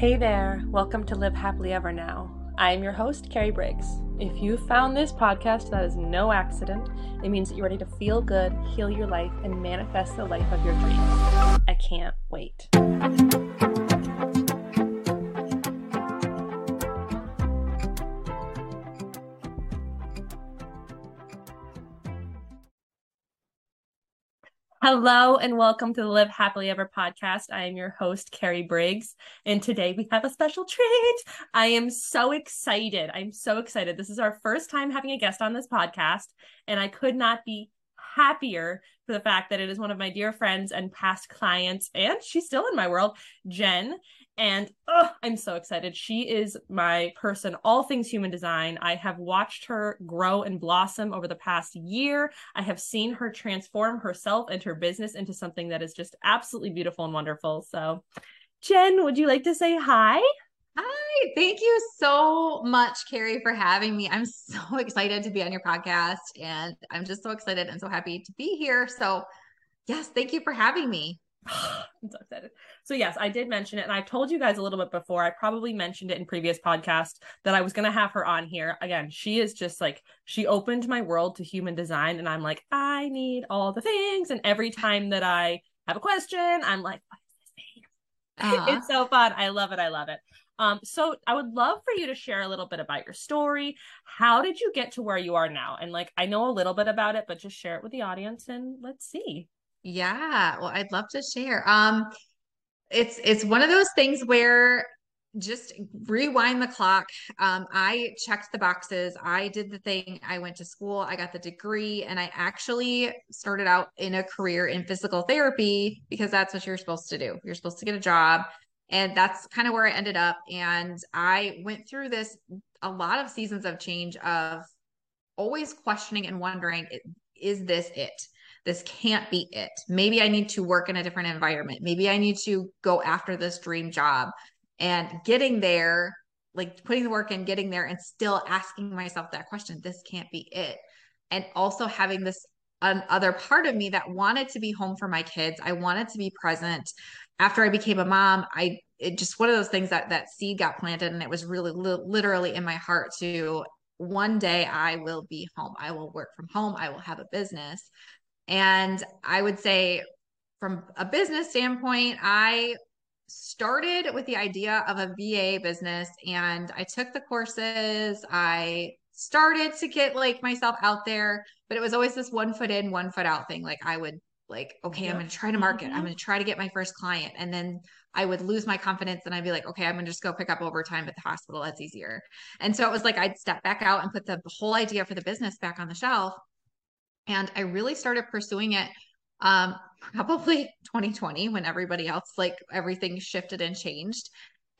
Hey there, welcome to Live Happily Ever Now. I am your host, Carrie Briggs. If you found this podcast, that is no accident. It means that you're ready to feel good, heal your life, and manifest the life of your dreams. I can't wait. Hello and welcome to the Live Happily Ever podcast. I am your host, Carrie Briggs, and today we have a special treat. I am so excited. I'm so excited. This is our first time having a guest on this podcast, and I could not be happier for the fact that it is one of my dear friends and past clients, and she's still in my world, Jen. And oh, I'm so excited. She is my person, all things human design. I have watched her grow and blossom over the past year. I have seen her transform herself and her business into something that is just absolutely beautiful and wonderful. So, Jen, would you like to say hi? Hi, thank you so much, Carrie, for having me. I'm so excited to be on your podcast, and I'm just so excited and so happy to be here. So, yes, thank you for having me. I'm so excited. So yes, I did mention it, and I've told you guys a little bit before. I probably mentioned it in previous podcast that I was gonna have her on here. Again, she is just like she opened my world to human design, and I'm like, I need all the things. And every time that I have a question, I'm like, what is this thing? Uh-huh. It's so fun. I love it. I love it. Um, so I would love for you to share a little bit about your story. How did you get to where you are now? And like I know a little bit about it, but just share it with the audience and let's see. Yeah, well, I'd love to share. Um, it's it's one of those things where just rewind the clock. Um, I checked the boxes. I did the thing. I went to school. I got the degree, and I actually started out in a career in physical therapy because that's what you're supposed to do. You're supposed to get a job, and that's kind of where I ended up. And I went through this a lot of seasons of change of always questioning and wondering, is this it? This can't be it. Maybe I need to work in a different environment. Maybe I need to go after this dream job and getting there, like putting the work in, getting there, and still asking myself that question this can't be it. And also having this other part of me that wanted to be home for my kids. I wanted to be present. After I became a mom, I it just one of those things that that seed got planted and it was really li- literally in my heart to one day I will be home. I will work from home. I will have a business. And I would say, from a business standpoint, I started with the idea of a VA business and I took the courses. I started to get like myself out there, but it was always this one foot in, one foot out thing. Like I would like, okay, I'm going to try to market. Mm-hmm. I'm going to try to get my first client. And then I would lose my confidence and I'd be like, okay, I'm going to just go pick up overtime at the hospital. That's easier. And so it was like, I'd step back out and put the whole idea for the business back on the shelf. And I really started pursuing it um, probably 2020 when everybody else, like everything shifted and changed.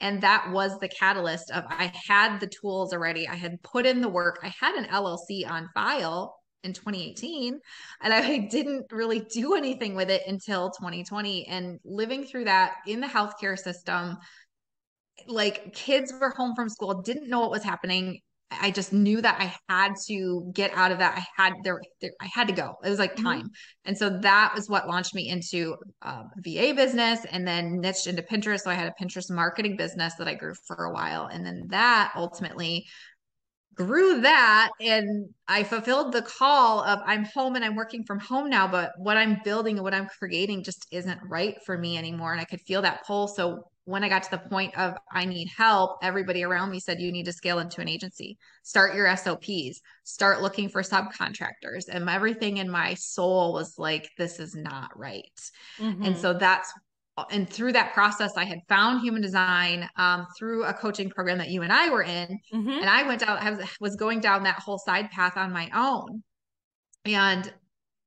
And that was the catalyst of I had the tools already. I had put in the work. I had an LLC on file in 2018 and I didn't really do anything with it until 2020 and living through that in the healthcare system like kids were home from school didn't know what was happening I just knew that I had to get out of that. I had there, there I had to go. It was like mm-hmm. time. Mm-hmm. And so that was what launched me into um, VA business and then niched into Pinterest. So I had a Pinterest marketing business that I grew for a while. And then that ultimately grew that and I fulfilled the call of I'm home and I'm working from home now, but what I'm building and what I'm creating just isn't right for me anymore. And I could feel that pull. So when I got to the point of I need help, everybody around me said, you need to scale into an agency, start your SOPs, start looking for subcontractors. And everything in my soul was like, this is not right. Mm-hmm. And so that's, and through that process, I had found human design um, through a coaching program that you and I were in. Mm-hmm. And I went out, I was, was going down that whole side path on my own. And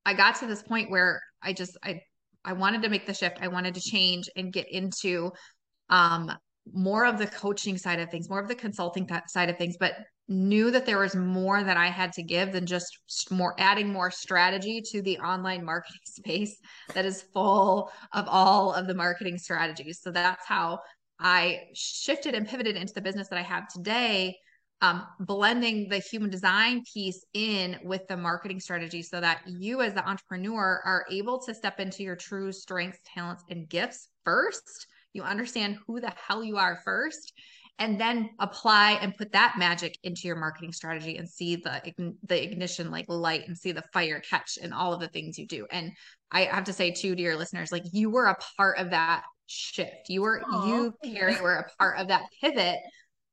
I got to this point where I just, I, I wanted to make the shift. I wanted to change and get into um, more of the coaching side of things, more of the consulting side of things, but knew that there was more that I had to give than just more adding more strategy to the online marketing space that is full of all of the marketing strategies. So that's how I shifted and pivoted into the business that I have today. Um, blending the human design piece in with the marketing strategy so that you as the entrepreneur are able to step into your true strengths talents and gifts first you understand who the hell you are first, and then apply and put that magic into your marketing strategy and see the the ignition like light and see the fire catch and all of the things you do. And I have to say too to your listeners, like you were a part of that shift. You were Aww. you, Carrie, were a part of that pivot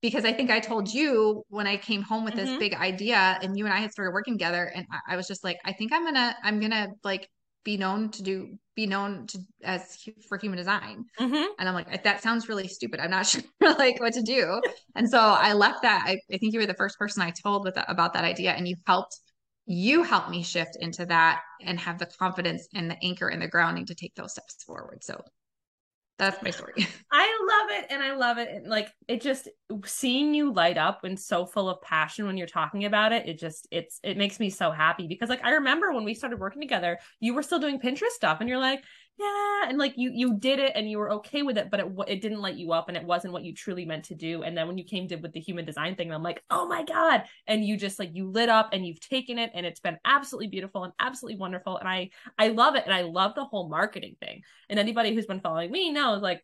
because I think I told you when I came home with mm-hmm. this big idea and you and I had started working together and I, I was just like, I think I'm gonna, I'm gonna like be known to do, be known to as for human design. Mm-hmm. And I'm like, that sounds really stupid. I'm not sure like what to do. and so I left that. I, I think you were the first person I told with the, about that idea and you helped, you helped me shift into that and have the confidence and the anchor and the grounding to take those steps forward. So that's my story. I love it and I love it. And like it just seeing you light up and so full of passion when you're talking about it, it just it's it makes me so happy because like I remember when we started working together, you were still doing Pinterest stuff and you're like, yeah and like you you did it and you were okay with it but it it didn't light you up and it wasn't what you truly meant to do. And then when you came to with the human design thing I'm like oh my god. And you just like you lit up and you've taken it and it's been absolutely beautiful and absolutely wonderful. And I I love it and I love the whole marketing thing. And anybody who's been following me knows like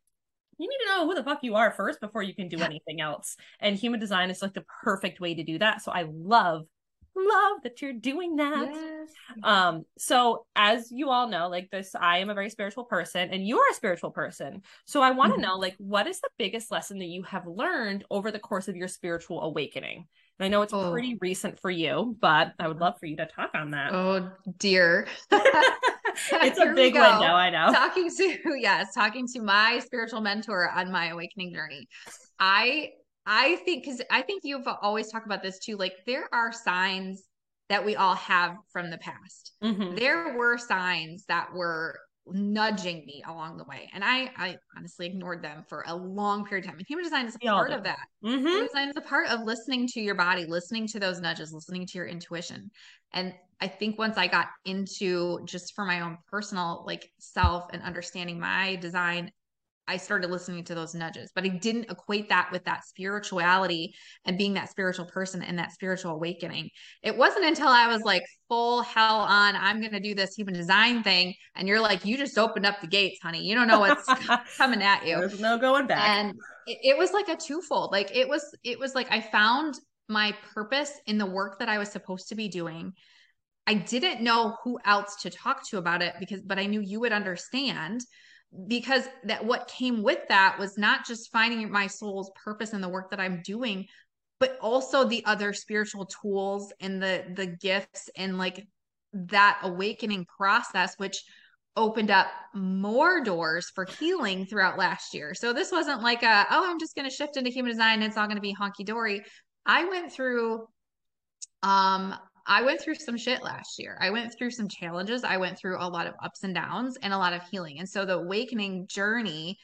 you need to know who the fuck you are first before you can do anything else. And human design is like the perfect way to do that. So I love love that you're doing that. Yes. Um, so as you all know, like this, I am a very spiritual person and you are a spiritual person. So I want to mm-hmm. know, like, what is the biggest lesson that you have learned over the course of your spiritual awakening? And I know it's oh. pretty recent for you, but I would love for you to talk on that. Oh dear. it's a big window, I know. Talking to, yes, talking to my spiritual mentor on my awakening journey. I I think because I think you've always talked about this too. Like there are signs that we all have from the past. Mm-hmm. There were signs that were nudging me along the way, and I I honestly ignored them for a long period of time. And human design is a part of that. Mm-hmm. Human design is a part of listening to your body, listening to those nudges, listening to your intuition. And I think once I got into just for my own personal like self and understanding my design I started listening to those nudges, but I didn't equate that with that spirituality and being that spiritual person and that spiritual awakening. It wasn't until I was like full hell on, I'm going to do this human design thing. And you're like, you just opened up the gates, honey. You don't know what's coming at you. There's no going back. And it, it was like a twofold. Like it was, it was like I found my purpose in the work that I was supposed to be doing. I didn't know who else to talk to about it because, but I knew you would understand because that what came with that was not just finding my soul's purpose in the work that I'm doing, but also the other spiritual tools and the the gifts and like that awakening process, which opened up more doors for healing throughout last year. So this wasn't like a, oh, I'm just going to shift into human design. And it's all going to be honky dory. I went through um I went through some shit last year. I went through some challenges. I went through a lot of ups and downs and a lot of healing. And so the awakening journey,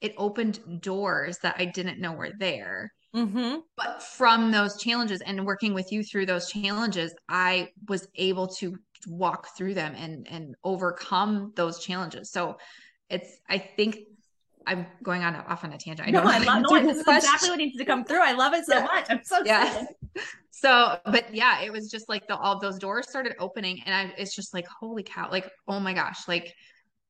it opened doors that I didn't know were there. Mm-hmm. But from those challenges and working with you through those challenges, I was able to walk through them and and overcome those challenges. So it's I think I'm going on off on a tangent. I no, I love no, this is exactly what needs to come through. I love it so yeah. much. I'm so excited. Yeah. So, but yeah, it was just like the all those doors started opening, and I it's just like holy cow, like oh my gosh, like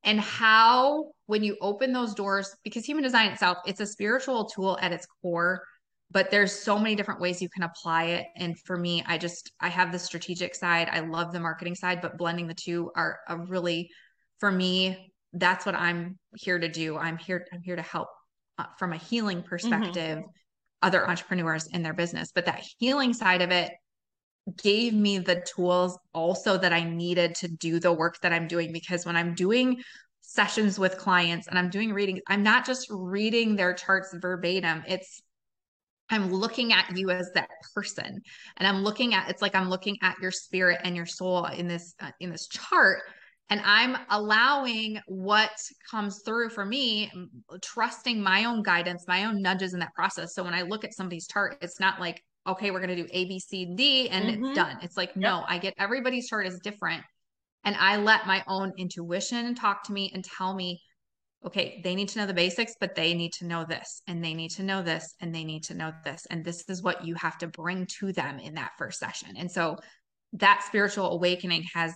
and how when you open those doors because human design itself it's a spiritual tool at its core but there's so many different ways you can apply it and for me i just i have the strategic side i love the marketing side but blending the two are a really for me that's what I'm here to do. I'm here I'm here to help uh, from a healing mm-hmm. perspective mm-hmm. other entrepreneurs in their business. But that healing side of it gave me the tools also that I needed to do the work that I'm doing because when I'm doing sessions with clients and I'm doing readings, I'm not just reading their charts verbatim. It's I'm looking at you as that person and I'm looking at it's like I'm looking at your spirit and your soul in this uh, in this chart and I'm allowing what comes through for me, trusting my own guidance, my own nudges in that process. So when I look at somebody's chart, it's not like, okay, we're going to do A, B, C, D, and mm-hmm. it's done. It's like, yep. no, I get everybody's chart is different. And I let my own intuition talk to me and tell me, okay, they need to know the basics, but they need to know this, and they need to know this, and they need to know this. And this is what you have to bring to them in that first session. And so that spiritual awakening has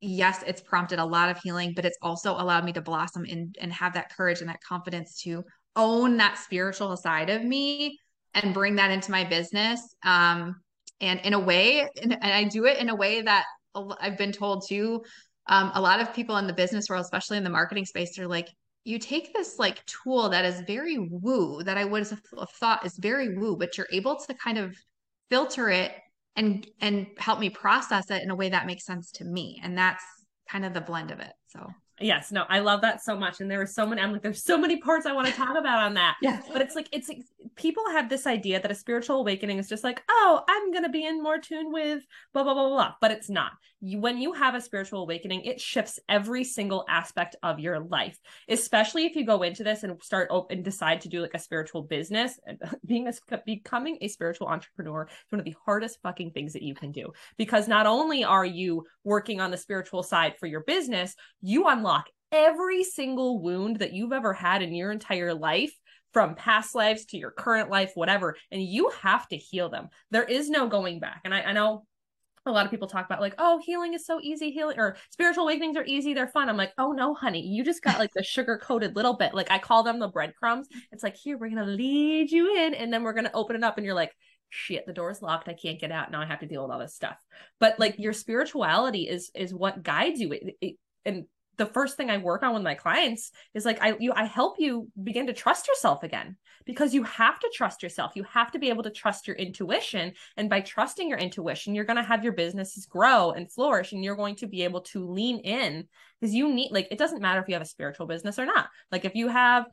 yes, it's prompted a lot of healing, but it's also allowed me to blossom and, and have that courage and that confidence to own that spiritual side of me and bring that into my business. Um, and in a way, and, and I do it in a way that I've been told too. Um, a lot of people in the business world, especially in the marketing space, are like, you take this like tool that is very woo that I would have thought is very woo, but you're able to kind of filter it and and help me process it in a way that makes sense to me. And that's kind of the blend of it. So Yes, no, I love that so much. And there were so many, I'm like, there's so many parts I want to talk about on that. yeah. But it's like, it's people have this idea that a spiritual awakening is just like, oh, I'm going to be in more tune with blah, blah, blah, blah. But it's not. You, when you have a spiritual awakening, it shifts every single aspect of your life, especially if you go into this and start and decide to do like a spiritual business. Being a, becoming a spiritual entrepreneur is one of the hardest fucking things that you can do because not only are you working on the spiritual side for your business, you unlock every single wound that you've ever had in your entire life from past lives to your current life, whatever, and you have to heal them. There is no going back. And I, I know a lot of people talk about like, oh, healing is so easy, healing or spiritual awakenings are easy, they're fun. I'm like, oh no, honey, you just got like the sugar coated little bit. Like I call them the breadcrumbs. It's like, here, we're gonna lead you in, and then we're gonna open it up, and you're like, shit, the door's locked. I can't get out. Now I have to deal with all this stuff. But like your spirituality is is what guides you. It, it, and the first thing I work on with my clients is like I you I help you begin to trust yourself again because you have to trust yourself. You have to be able to trust your intuition and by trusting your intuition you're going to have your businesses grow and flourish and you're going to be able to lean in because you need like it doesn't matter if you have a spiritual business or not. Like if you have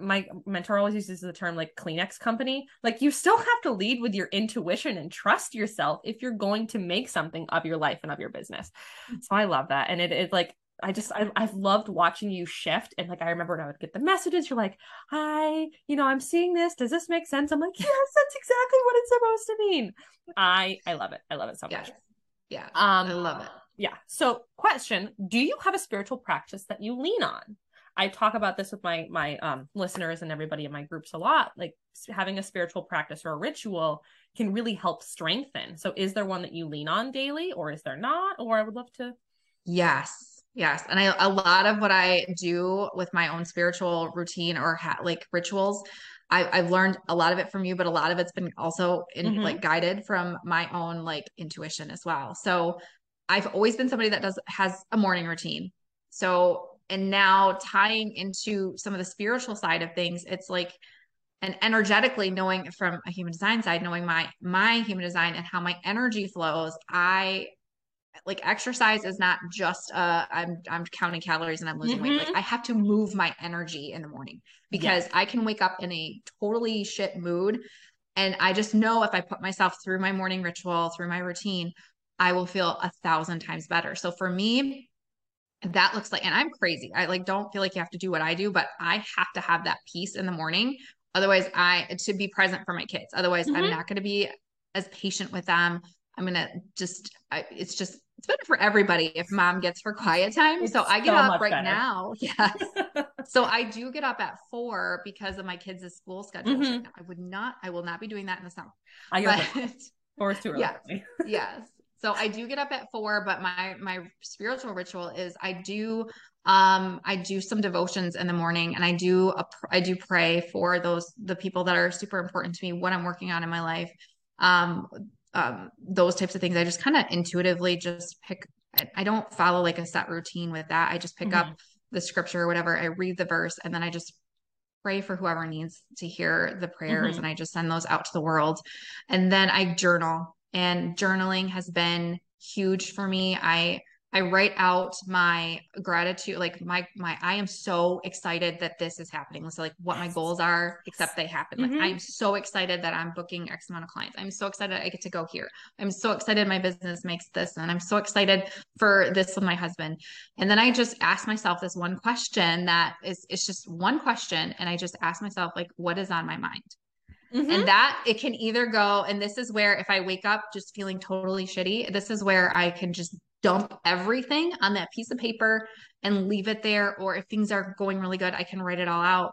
my mentor always uses the term like Kleenex company. Like you still have to lead with your intuition and trust yourself if you're going to make something of your life and of your business. Mm. So I love that. And it is like I just I, I've loved watching you shift and like I remember when I would get the messages you're like hi you know I'm seeing this. Does this make sense? I'm like yes that's exactly what it's supposed to mean. I I love it. I love it so much. Yeah. Um I love it. yeah. So question do you have a spiritual practice that you lean on? I talk about this with my my um listeners and everybody in my groups a lot. Like having a spiritual practice or a ritual can really help strengthen. So is there one that you lean on daily or is there not? Or I would love to Yes. Yes. And I, a lot of what I do with my own spiritual routine or ha- like rituals, I, have learned a lot of it from you, but a lot of it's been also in mm-hmm. like guided from my own like intuition as well. So I've always been somebody that does has a morning routine. So and now tying into some of the spiritual side of things, it's like and energetically knowing from a human design side, knowing my my human design and how my energy flows, I like exercise is not just uh I'm I'm counting calories and I'm losing mm-hmm. weight. Like mm-hmm. I have to move my energy in the morning because. I can wake up in a totally shit mood and I just know if I put myself through my morning ritual, through my routine, I will feel a thousand times better. So for me, that looks like and I'm crazy. I like don't feel like you have to do what I do, but I have to have that peace in the morning. Otherwise, I to be present for my kids. Otherwise, mm-hmm. I'm not going to be as patient with them. I'm gonna just I, it's just it's better for everybody if mom gets her quiet time. It's so I get so up right better. now. Yeah. so I do get up at four because of my kids' school schedule. Mm-hmm. I would not, I will not be doing that in the summer. I get but, four is too early. Yes. yes. So I do get up at four, but my my spiritual ritual is I do um I do some devotions in the morning and I do a, I do pray for those the people that are super important to me what I'm working on in my life. Um um, those types of things. I just kind of intuitively just pick. I don't follow like a set routine with that. I just pick mm-hmm. up the scripture or whatever. I read the verse and then I just pray for whoever needs to hear the prayers mm-hmm. and I just send those out to the world. And then I journal and journaling has been huge for me. I I write out my gratitude, like my my I am so excited that this is happening. So like what my goals are, except they happen. Like mm-hmm. I'm so excited that I'm booking X amount of clients. I'm so excited I get to go here. I'm so excited my business makes this, and I'm so excited for this with my husband. And then I just ask myself this one question that is it's just one question, and I just ask myself like, what is on my mind? Mm-hmm. And that it can either go, and this is where if I wake up just feeling totally shitty, this is where I can just dump everything on that piece of paper and leave it there. Or if things are going really good, I can write it all out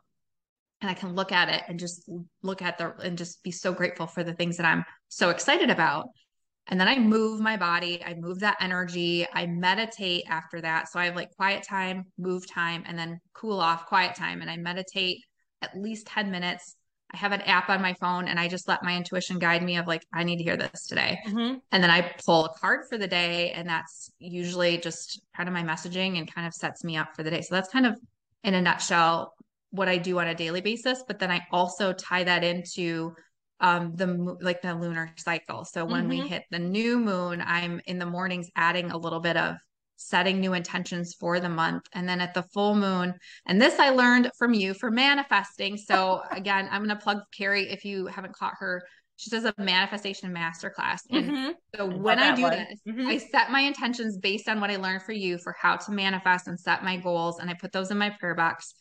and I can look at it and just look at the and just be so grateful for the things that I'm so excited about. And then I move my body, I move that energy, I meditate after that. So I have like quiet time, move time, and then cool off, quiet time. And I meditate at least 10 minutes. I have an app on my phone and I just let my intuition guide me of like, I need to hear this today. Mm-hmm. And then I pull a card for the day. And that's usually just kind of my messaging and kind of sets me up for the day. So that's kind of in a nutshell what I do on a daily basis. But then I also tie that into um the like the lunar cycle so when mm-hmm. we hit the new moon i'm in the mornings adding a little bit of setting new intentions for the month. And then at the full moon and this i learned from you for manifesting. So again i'm going to plug carrie if you haven't caught her. She does a manifestation masterclass. And mm-hmm. so when i do one. this mm-hmm. i set my intentions based on what i learned for you for how to manifest and set my goals. And i put those in my prayer box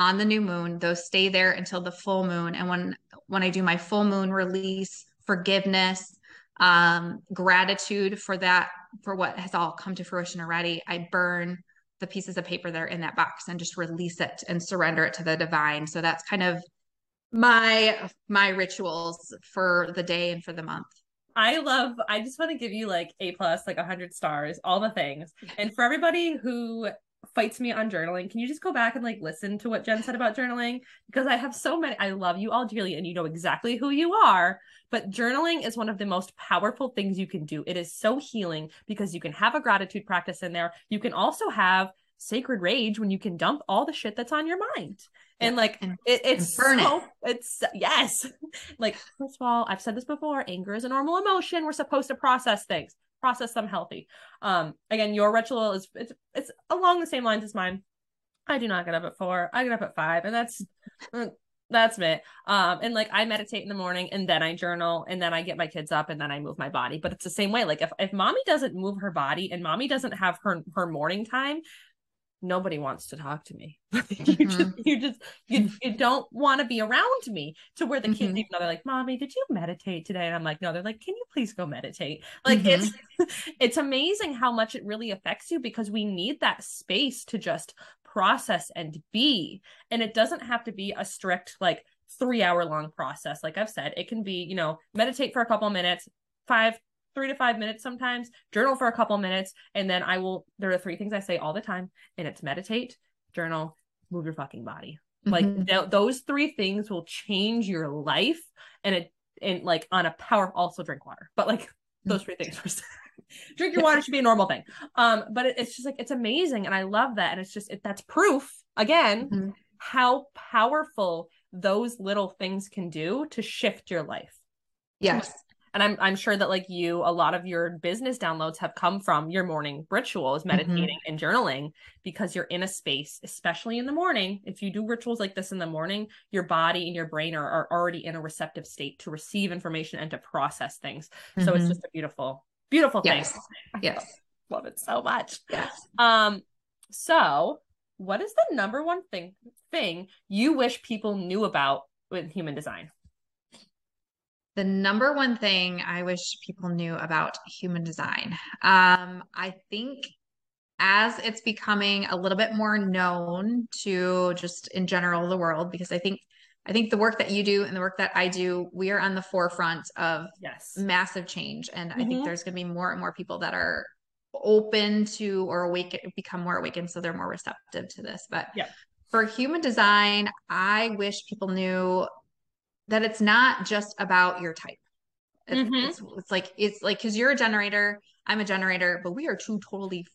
on the new moon. Those stay there until the full moon. And when when i do my full moon release forgiveness um, gratitude for that for what has all come to fruition already. I burn the pieces of paper that are in that box and just release it and surrender it to the divine. So that's kind of my my rituals for the day and for the month. I love, I just want to give you like A plus, like a hundred stars, all the things. And for everybody who fights me on journaling. Can you just go back and like listen to what Jen said about journaling? Because I have so many. I love you all dearly, and you know exactly who you are. But journaling is one of the most powerful things you can do. It is so healing because you can have a gratitude practice in there. You can also have sacred rage when you can dump all the shit that's on your mind. And like and, it, it's burn so, it. It's yes. like first of all, I've said this before. Anger is a normal emotion. We're supposed to process things process them healthy. Um, again, your ritual is it's it's along the same lines as mine. I do not get up at four. I get up at five, and that's uh, that's it. Um, and like I meditate in the morning, and then I journal, and then I get my kids up, and then I move my body. But it's the same way. Like if if mommy doesn't move her body, and mommy doesn't have her her morning time, nobody wants to talk to me. you mm-hmm. just you just you, you don't want to be around me to where the kids mm-hmm. even know they're like, Mommy, did you meditate today? And I'm like, No, they're like, Can you please go meditate? Like mm-hmm. it's it's amazing how much it really affects you because we need that space to just process and be. And it doesn't have to be a strict like three hour long process. Like I've said, it can be, you know, meditate for a couple minutes, five, three to five minutes sometimes, journal for a couple minutes, and then I will. There are three things I say all the time, and it's meditate, journal, move your fucking body. Mm-hmm. Like th- those three things will change your life, and it and like on a power. Also drink water, but like those three things first. drink your water should be a normal thing. Um, but it, it's just like it's amazing, and I love that, and it's just it, that's proof again mm-hmm. how powerful those little things can do to shift your life. Yes and I'm I'm sure that like you, a lot of your business downloads have come from your morning rituals, mm-hmm. meditating mm-hmm. and journaling, because you're in a space, especially in the morning. If you do rituals like this in the morning, your body and your brain are, are already in a receptive state to receive information and to process things. Mm-hmm. So it's mm-hmm. just a beautiful, beautiful thing. Yes. Yes. Love it so much. Yes. Um, so what is the number one thing thing you wish people knew about with human design? The number one thing I wish people knew about human design. Um, I think as it's becoming a little bit more known to just in general the world, because I think I think the work that you do and the work that I do, we are on the forefront of yes massive change, and mm-hmm. I think mm-hmm. there's going to be more and more people that are open to or awake, become more awakened, so they're more receptive to this. But yeah. for human design, I wish people knew that it's not just about your type. It's, mm-hmm. it's, it's, like it's like because you're a generator, I'm a generator, but we are two totally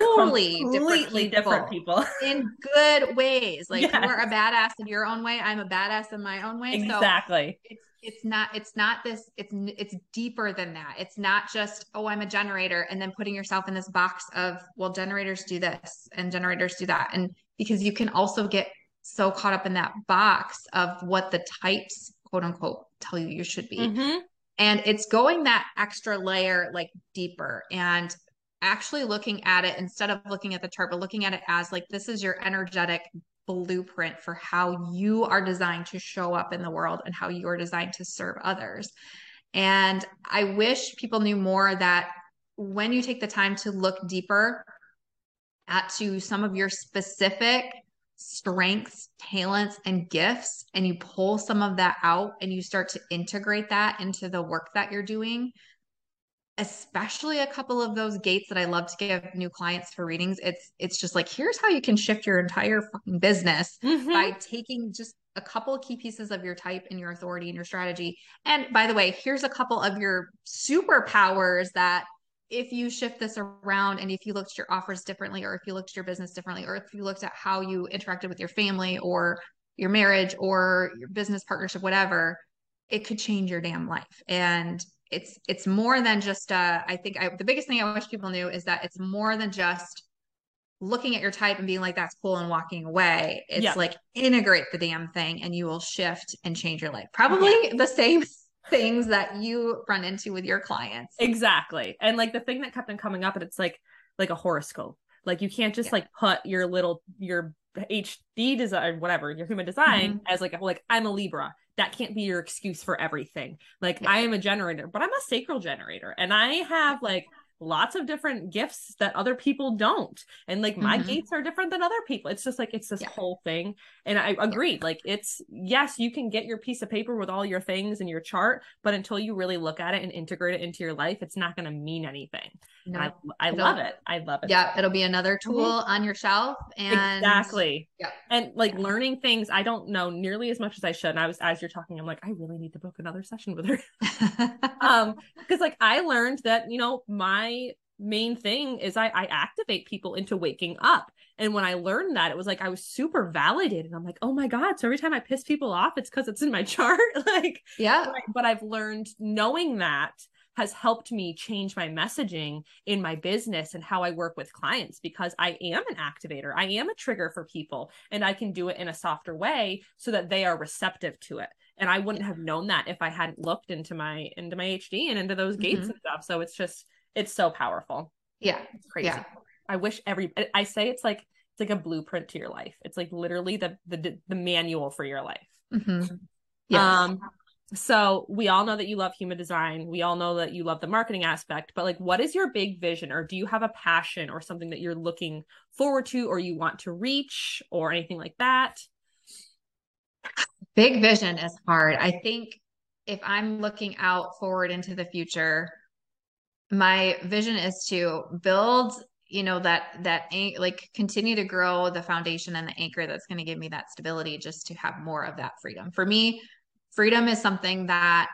totally completely different people, different people. in good ways. Like yes. you're a badass in your own way, I'm a badass in my own way. Exactly. So it's it's not it's not this it's it's deeper than that. It's not just oh I'm a generator and then putting yourself in this box of well generators do this and generators do that and because you can also get so caught up in that box of what the types quote unquote tell you you should be mm-hmm. and it's going that extra layer like deeper and actually looking at it instead of looking at the chart but looking at it as like this is your energetic blueprint for how you are designed to show up in the world and how you are designed to serve others and i wish people knew more that when you take the time to look deeper at to some of your specific strengths, talents, and gifts, and you pull some of that out and you start to integrate that into the work that you're doing, especially a couple of those gates that I love to give new clients for readings. It's it's just like here's how you can shift your entire fucking business mm-hmm. by taking just a couple key pieces of your type and your authority and your strategy. And by the way, here's a couple of your superpowers that if you shift this around and if you looked at your offers differently or if you looked at your business differently or if you looked at how you interacted with your family or your marriage or your business partnership whatever it could change your damn life and it's it's more than just uh i think I, the biggest thing i wish people knew is that it's more than just looking at your type and being like that's cool and walking away it's yeah. like integrate the damn thing and you will shift and change your life probably yeah. the same things that you run into with your clients exactly and like the thing that kept on coming up and it's like like a horoscope like you can't just yeah. like put your little your hd design whatever your human design mm-hmm. as like like i'm a libra that can't be your excuse for everything. Like yeah. I am a generator, but I'm a sacral generator and I have like lots of different gifts that other people don't and like my mm-hmm. gates are different than other people it's just like it's this yeah. whole thing and i agree yeah. like it's yes you can get your piece of paper with all your things and your chart but until you really look at it and integrate it into your life it's not going to mean anything no, i, I love it i love it yeah it'll be another mm-hmm. tool mm-hmm. on your shelf and exactly yeah and like yeah. learning things i don't know nearly as much as i should and i was as you're talking i'm like i really need to book another session with her um because like i learned that you know my main thing is I, I activate people into waking up. And when I learned that, it was like I was super validated. I'm like, oh my God. So every time I piss people off, it's because it's in my chart. like, yeah. But, but I've learned knowing that has helped me change my messaging in my business and how I work with clients because I am an activator. I am a trigger for people and I can do it in a softer way so that they are receptive to it. And I wouldn't have known that if I hadn't looked into my into my HD and into those gates mm-hmm. and stuff. So it's just it's so powerful. Yeah. It's crazy. Yeah. I wish every I say it's like it's like a blueprint to your life. It's like literally the the the manual for your life. Mm-hmm. Yes. Um so we all know that you love human design. We all know that you love the marketing aspect, but like what is your big vision or do you have a passion or something that you're looking forward to or you want to reach or anything like that? Big vision is hard. I think if I'm looking out forward into the future, my vision is to build you know that that like continue to grow the foundation and the anchor that's going to give me that stability just to have more of that freedom for me freedom is something that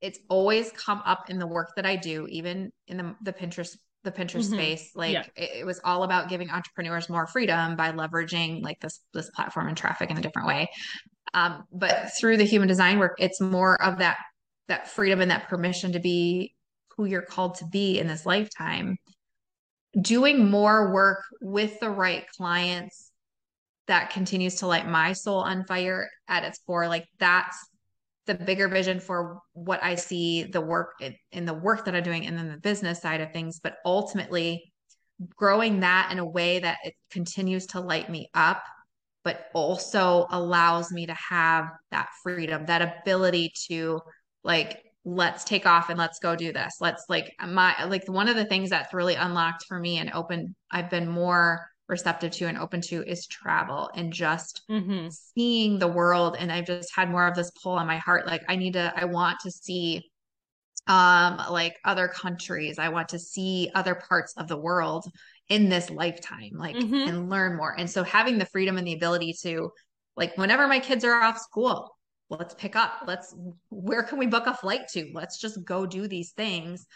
it's always come up in the work that i do even in the, the pinterest the pinterest mm-hmm. space like yeah. it, it was all about giving entrepreneurs more freedom by leveraging like this this platform and traffic in a different way um, but through the human design work it's more of that that freedom and that permission to be who you're called to be in this lifetime, doing more work with the right clients that continues to light my soul on fire at its core. Like that's the bigger vision for what I see the work in, in the work that I'm doing and then the business side of things. But ultimately, growing that in a way that it continues to light me up, but also allows me to have that freedom, that ability to like let's take off and let's go do this let's like my like one of the things that's really unlocked for me and open i've been more receptive to and open to is travel and just mm-hmm. seeing the world. And i've just had more of this pull on my heart. Like i need to i want to see um like other countries. I want to see other parts of the world in this lifetime like mm-hmm. and learn more. And so having the freedom and the ability to like whenever my kids are off school let's pick up. Let's where can we book a flight to? Let's just go do these things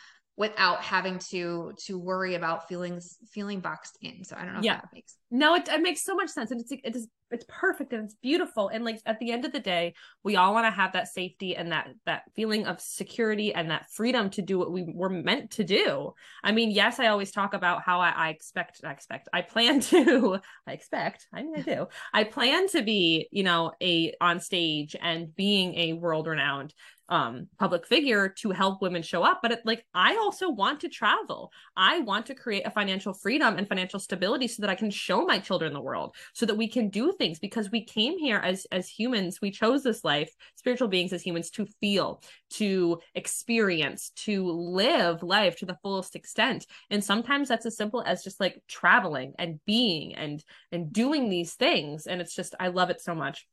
without having to to worry about feelings feeling boxed in. So i don't know yeah. that makes no it, it makes so much sense. And it's it is it's perfect and it's beautiful. And like at the end of the day we all want to have that safety and that that feeling of security and that freedom to do what we were meant to do. I mean yes i always talk about how i, I expect i expect i plan to i expect i mean i do. I plan to be you know a on stage and being a world renowned um public figure to help women show up but it, like i also want to travel. I want to create a financial freedom and financial stability so that i can show my children the world so that we can do things because we came here as as humans we chose this life spiritual beings as humans to feel to experience to live life to the fullest extent. And sometimes that's as simple as just like traveling and being and and doing these things and it's just i love it so much.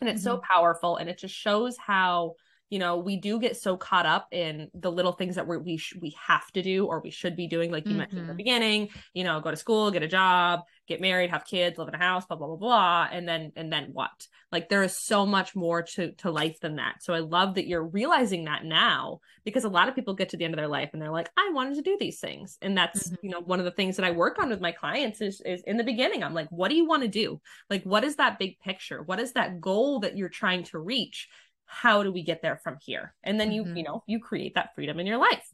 And it's mm-hmm. so powerful and it just shows how you know we do get so caught up in the little things that we're, we sh- we have to do or we should be doing like you mm-hmm. mentioned in the beginning you know go to school get a job get married have kids live in a house blah blah blah blah and then and then what? Like there is so much more to to life than that. So i love that you're realizing that now because a lot of people get to the end of their life and they're like i wanted to do these things. And that's mm-hmm. you know one of the things that i work on with my clients is is in the beginning i'm like what do you want to do? Like what is that big picture? What is that goal that you're trying to reach how do we get there from here and then you mm-hmm. you know you create that freedom in your life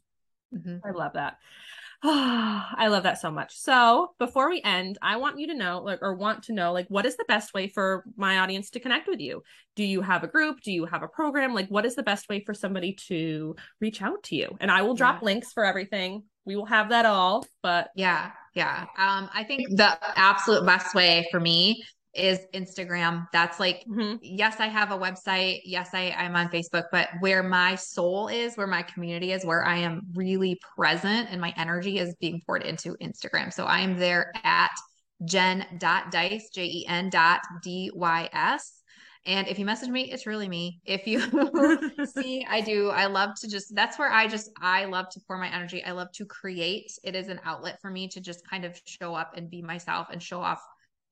mm-hmm. i love that Oh, I love that so much. So before we end, I want you to know, like, or want to know, like, what is the best way for my audience to connect with you? Do you have a group? Do you have a program? Like, what is the best way for somebody to reach out to you? And I will drop yeah. links for everything. We will have that all, but yeah, yeah. Um, I think the absolute best way for me is Instagram. That's like, mm-hmm. yes, I have a website. Yes, I, I'm on Facebook, but where my soul is, where my community is, where I am really present and my energy is being poured into Instagram. So I am there at jen.dys, J E N dot D Y S. And if you message me, it's really me. If you see, I do, I love to just, that's where I just, I love to pour my energy. I love to create. It is an outlet for me to just kind of show up and be myself and show off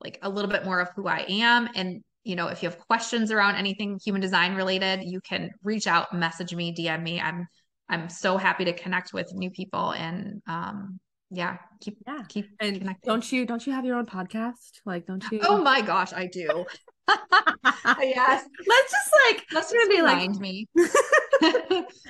like a little bit more of who I am. And, you know, if you have questions around anything human design related, you can reach out, message me, DM me. I'm, I'm so happy to connect with new people and, um, yeah, keep, yeah, keep and connecting. Don't you, don't you have your own podcast? Like, don't you? Oh my gosh, I do. yes. Let's just like let's just remind like... me.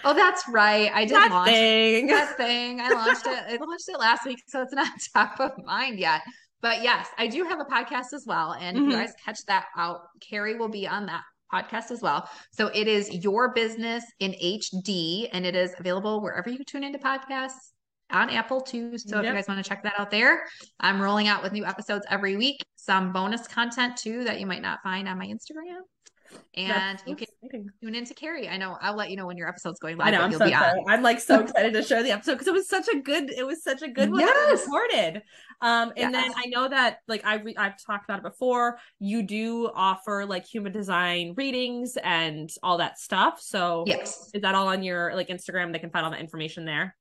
oh, that's right. I did that launch thing. that thing. I launched it. I launched it last week, so it's not top of mind yet. But yes, I do have a podcast as well. And mm-hmm. if you guys catch that out, Carrie will be on that podcast as well. So it is Your Business in HD and it is available wherever you tune into podcasts on Apple too. So yep. if you guys want to check that out there, I'm rolling out with new episodes every week, some bonus content too that you might not find on my Instagram and That's you can exciting. tune into Carrie. I know I'll let you know when your episode's going live. I know I'm so excited. I'm like so excited to share the episode because it was such a good. It was such a good one yes. recorded. Um, and yes. then I know that like I re- I've talked about it before. You do offer like human design readings and all that stuff. So yes, is that all on your like Instagram? They can find all the information there.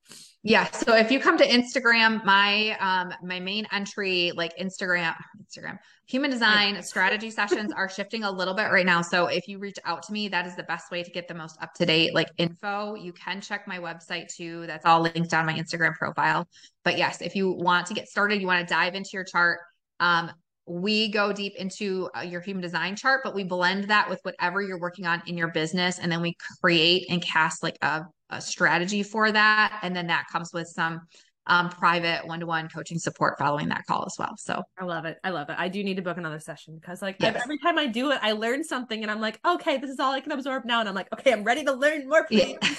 Yeah. So if you come to Instagram, my um my main entry, like Instagram, Instagram, human design strategy sessions are shifting a little bit right now. So if you reach out to me, that is the best way to get the most up to date like info. You can check my website too. That's all linked on my Instagram profile. But yes, if you want to get started, you want to dive into your chart. Um, we go deep into uh, your human design chart, but we blend that with whatever you're working on in your business. And then we create and cast like a a strategy for that. And then that comes with some um, private one-to-one coaching support following that call as well. So I love it. I love it. I do need to book another session because like yes. every time I do it, I learn something and I'm like, okay, this is all I can absorb now. And I'm like, okay, I'm ready to learn more. Please. Yeah.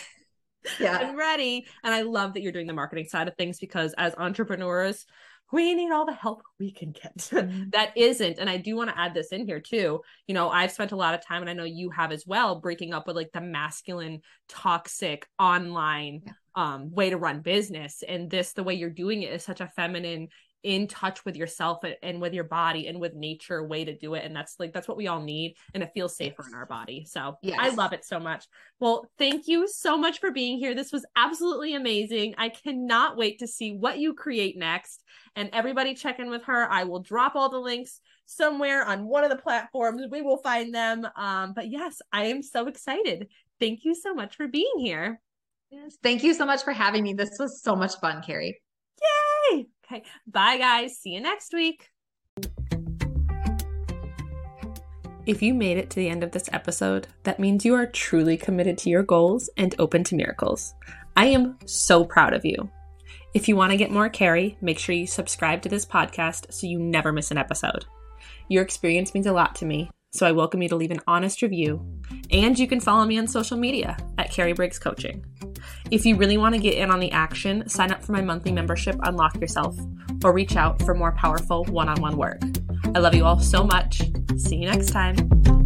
yeah. I'm ready. And I love that you're doing the marketing side of things because as entrepreneurs, we need all the help we can get. Mm-hmm. that isn't. And I do want to add this in here too. You know, I've spent a lot of time, and I know you have as well, breaking up with like the masculine, toxic online yeah. um, way to run business. And this, the way you're doing it, is such a feminine, in touch with yourself and with your body and with nature way to do it. And that's like that's what we all need and it feels safer in our body. So yes. i love it so much. Well thank you so much for being here. This was absolutely amazing. I cannot wait to see what you create next. And everybody check in with her. I will drop all the links somewhere on one of the platforms. We will find them. Um but yes i am so excited. Thank you so much for being here. Yes. Thank you so much for having me. This was so much fun carrie. Yay Okay. Bye, guys. See you next week. If you made it to the end of this episode, that means you are truly committed to your goals and open to miracles. I am so proud of you. If you want to get more Carrie, make sure you subscribe to this podcast so you never miss an episode. Your experience means a lot to me, so I welcome you to leave an honest review. And you can follow me on social media at Carrie Briggs Coaching. If you really want to get in on the action, sign up for my monthly membership, Unlock Yourself, or reach out for more powerful one on one work. I love you all so much. See you next time.